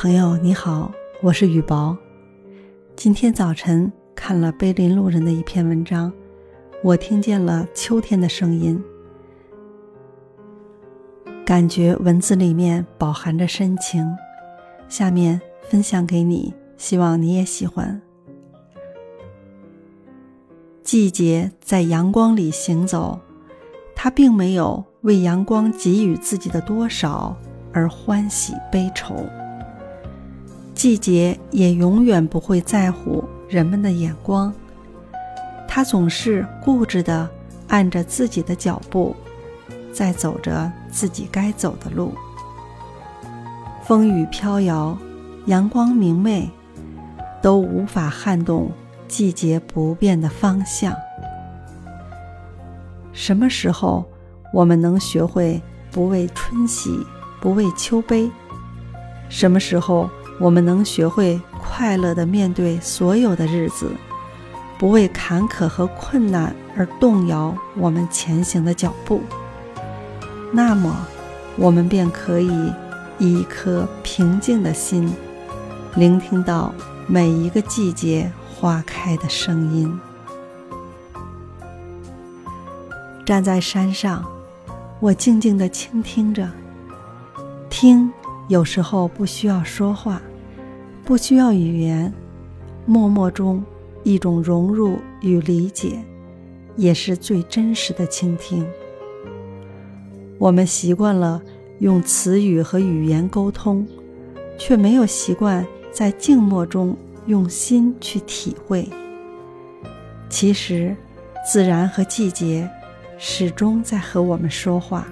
朋友你好，我是雨薄。今天早晨看了碑林路人的一篇文章，我听见了秋天的声音，感觉文字里面饱含着深情。下面分享给你，希望你也喜欢。季节在阳光里行走，它并没有为阳光给予自己的多少而欢喜悲愁。季节也永远不会在乎人们的眼光，它总是固执地按着自己的脚步，在走着自己该走的路。风雨飘摇，阳光明媚，都无法撼动季节不变的方向。什么时候，我们能学会不为春喜，不为秋悲？什么时候？我们能学会快乐地面对所有的日子，不为坎坷和困难而动摇我们前行的脚步，那么，我们便可以以一颗平静的心，聆听到每一个季节花开的声音。站在山上，我静静地倾听着，听。有时候不需要说话，不需要语言，默默中一种融入与理解，也是最真实的倾听。我们习惯了用词语和语言沟通，却没有习惯在静默中用心去体会。其实，自然和季节始终在和我们说话，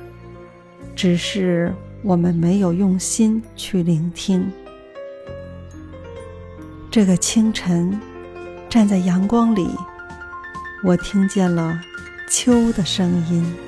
只是。我们没有用心去聆听。这个清晨，站在阳光里，我听见了秋的声音。